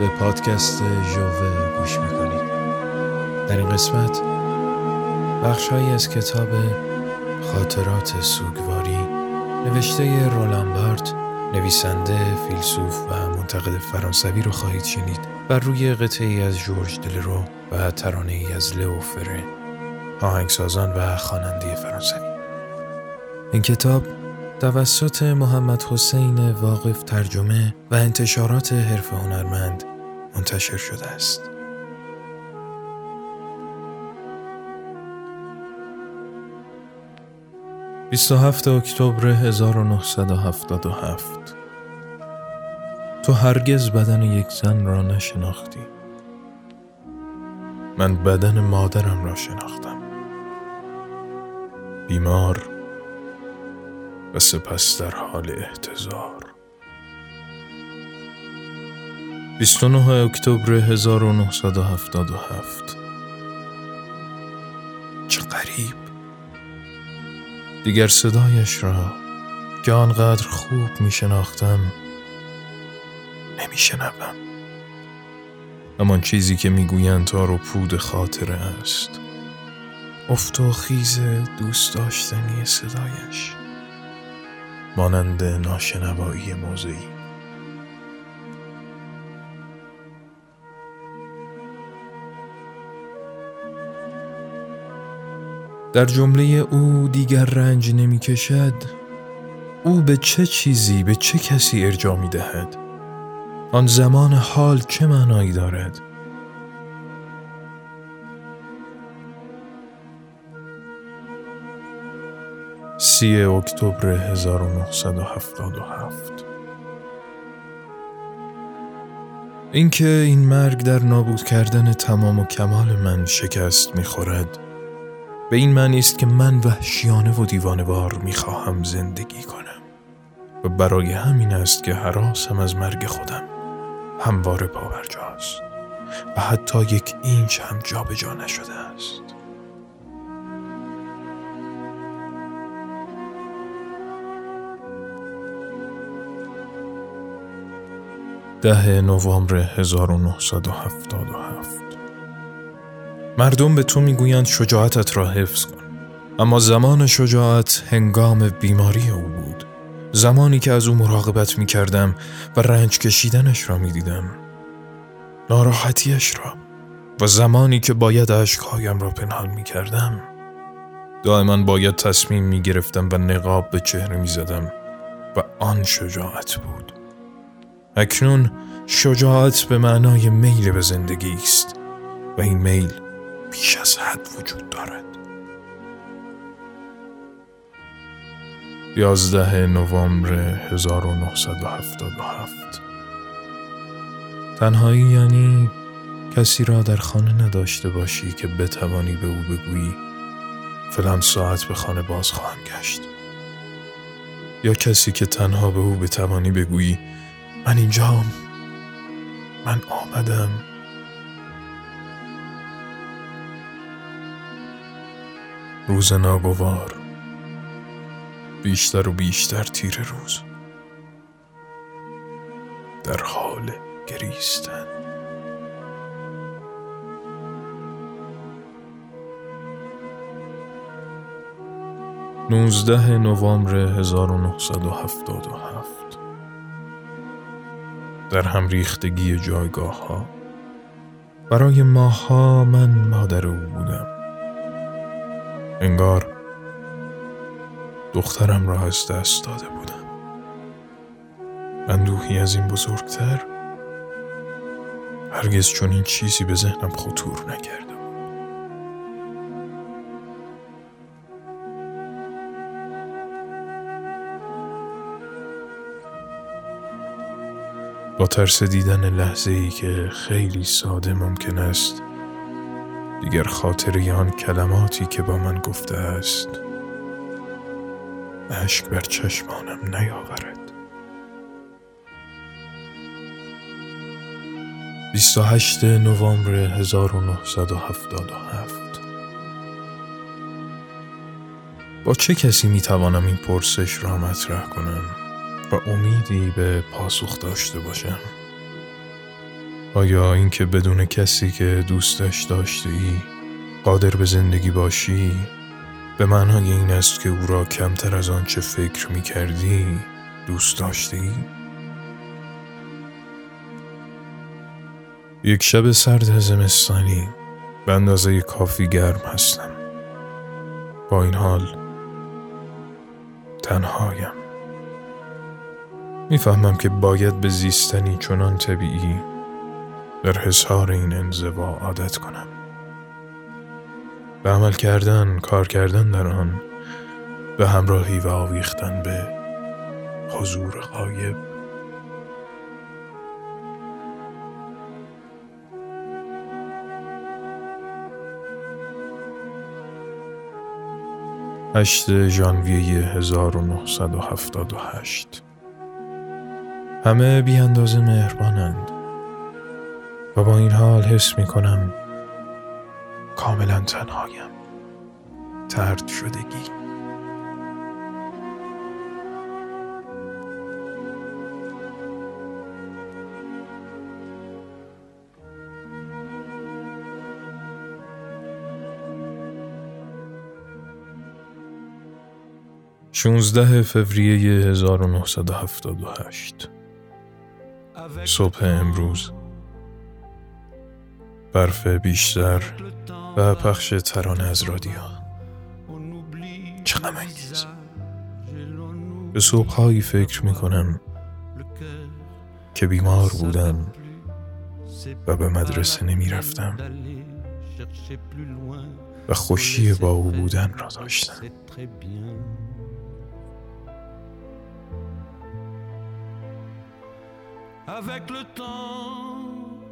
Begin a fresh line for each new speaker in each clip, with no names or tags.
به پادکست ژووه گوش می‌کنید. در این قسمت بخشهایی از کتاب خاطرات سوگواری نوشته رولان بارت نویسنده، فیلسوف و منتقد فرانسوی رو خواهید شنید بر روی قطعی از جورج دلرو و ترانه ای از لئو فره آهنگسازان و خواننده فرانسوی. این کتاب توسط محمد حسین واقف ترجمه و انتشارات حرف هنرمند منتشر شده است. هفت اکتبر 1977 تو هرگز بدن یک زن را نشناختی. من بدن مادرم را شناختم. بیمار و سپس در حال احتضار. 29 اکتبر 1977 چه قریب دیگر صدایش را که آنقدر خوب می شناختم نمی شنبم همان چیزی که می‌گویند تار و پود خاطره است. افت و خیز دوست داشتنی صدایش. مانند ناشنوایی موضعی. در جمله او دیگر رنج نمی کشد او به چه چیزی به چه کسی ارجا می دهد آن زمان حال چه معنایی دارد؟ سی اکتبر 1977 اینکه این مرگ در نابود کردن تمام و کمال من شکست می‌خورد به این معنی است که من وحشیانه و دیوانوار می‌خواهم زندگی کنم. و برای همین است که حراسم از مرگ خودم. همواره پاورجاست و حتی یک اینچ هم جابجا نشده است. ده نوامبر 1977 مردم به تو می‌گویند شجاعتت را حفظ کن. اما زمان شجاعت هنگام بیماری او بود. زمانی که از او مراقبت می کردم و رنج کشیدنش را می دیدم ناراحتیش را و زمانی که باید عشقهایم را پنهان می کردم دائما باید تصمیم می گرفتم و نقاب به چهره می زدم و آن شجاعت بود. اکنون شجاعت به معنای میل به زندگی است و این میل بیش از حد وجود دارد. یازده نوامبر 1977 تنهایی یعنی کسی را در خانه نداشته باشی که بتوانی به او بگویی فلان ساعت به خانه باز خواهم گشت. یا کسی که تنها به او بتوانی بگویی من اینجام من آمدم. روز ناگوار. بیشتر و بیشتر تیر روز. در حال گریستن. نوزده نوامبر 1977 در هم ریختگی جایگاه ها برای ماها من مادر او بودم. انگار دخترم را از دست داده بودم. اندوهی از این بزرگتر هرگز چون این چیزی به ذهنم خطور نکرد با ترس دیدن لحظه ای که خیلی ساده ممکن است دیگر خاطره آن کلماتی که با من گفته است اشک بر چشمانم نیاورد 28 نوامبر 1977 با چه کسی می توانم این پرسش را مطرح کنم؟ و امیدی به پاسخ داشته باشم آیا اینکه بدون کسی که دوستش داشته ای قادر به زندگی باشی؟ به معنای این است که او را کمتر از آنچه فکر می کردی دوست داشتی؟ یک شب سرد زمستانی به اندازه کافی گرم هستم. با این حال تنهایم. می‌فهمم که باید به زیستنی چنان طبیعی در حسار این انزوا عادت کنم. به عمل کردن کار کردن در آن به همراهی و آویختن به حضور غایب. هشت ژانویه 1978 همه بی اندازه مهربانند. با این حال حس می کنم کاملا تنهایم. ترد شدگی. شونزده فوریه 1978 صبح امروز. برف بیشتر و پخش ترانه از رادیو چه غم انگیز. به صبحهایی فکر می کنم که بیمار بودم و به مدرسه نمی رفتم و خوشی با او بودن را داشتم.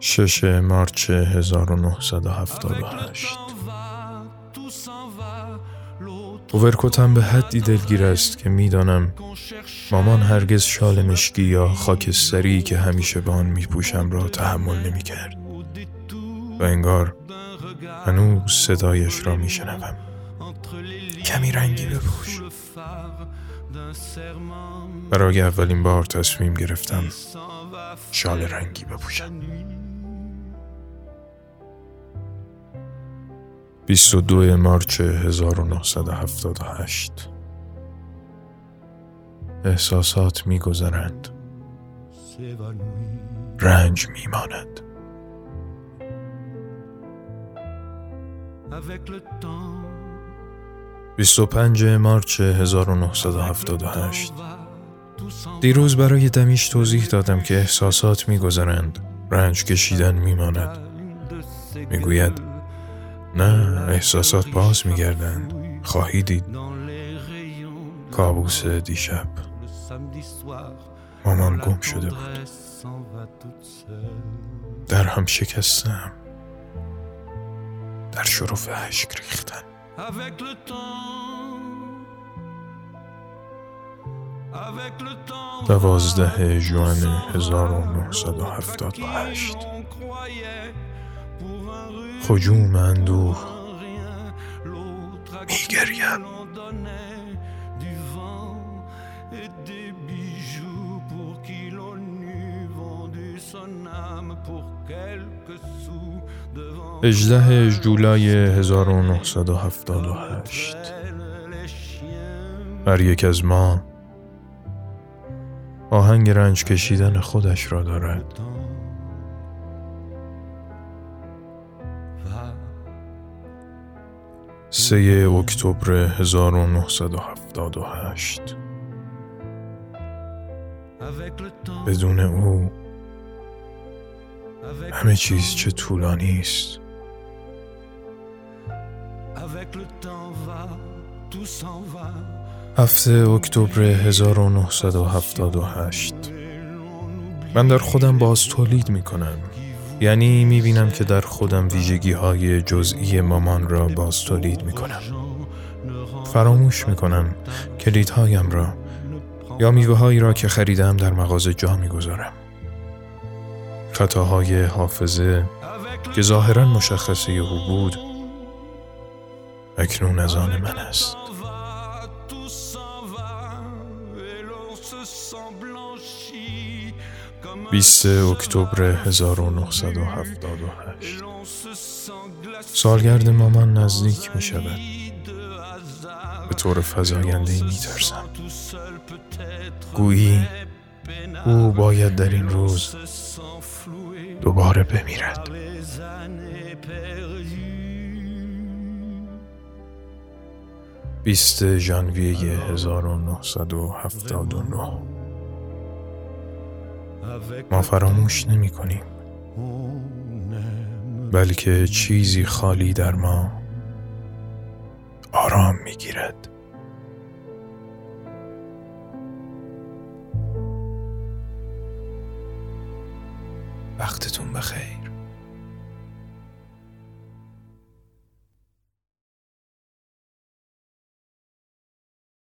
شش مارچ 1978 اوورکوتم به حدی دلگیر است که می‌دانم مامان هرگز شال مشکی یا خاکستری که همیشه به آن میپوشم را تحمل نمی‌کرد. و انگار هنوز صدایش را میشنوم. کمی رنگی بپوش. برای اولین بار تصمیم گرفتم شال رنگی بپوشم. 22 مارچ 1978 احساسات میگذرند. رنج میماند. 25 مارچ 1978 دیروز برای دمیش توضیح دادم که احساسات میگذرند. رنج کشیدن میماند. می‌گوید نه احساسات باز میگردند. خواهی دید؟ کابوس دیشب. مامان گم شده بود. در هم شکستم. در شرف عشق ریختن. دوازده جوان 1978 خجوم اندوه. میگریم. اجده جولای 1978 هر یک از ما آهنگ رنج کشیدن خودش را دارد. سه اکتبر 1978 بدون او همه چیز چه طولانی است. هفته اکتبر 1978 من در خودم باز تولید می کنم یعنی می بینم که در خودم ویژگی های جزئی مامان را باز تولید می کنم فراموش می کنم کلیدهایم را یا میوه هایی را که خریدم در مغازه جا می گذارم خطاهای حافظه که ظاهرا مشخصه او بود اکنون از آن من است. 20 اکتبر 1978 سالگرد مامان نزدیک می شود. به طور فضاینده می ترسم. گویی او باید در این روز دوباره بمیرد. بیست ژانویه 1979 ما فراموش نمی کنیم. بلکه چیزی خالی در ما آرام می گیرد. وقتتون بخیر.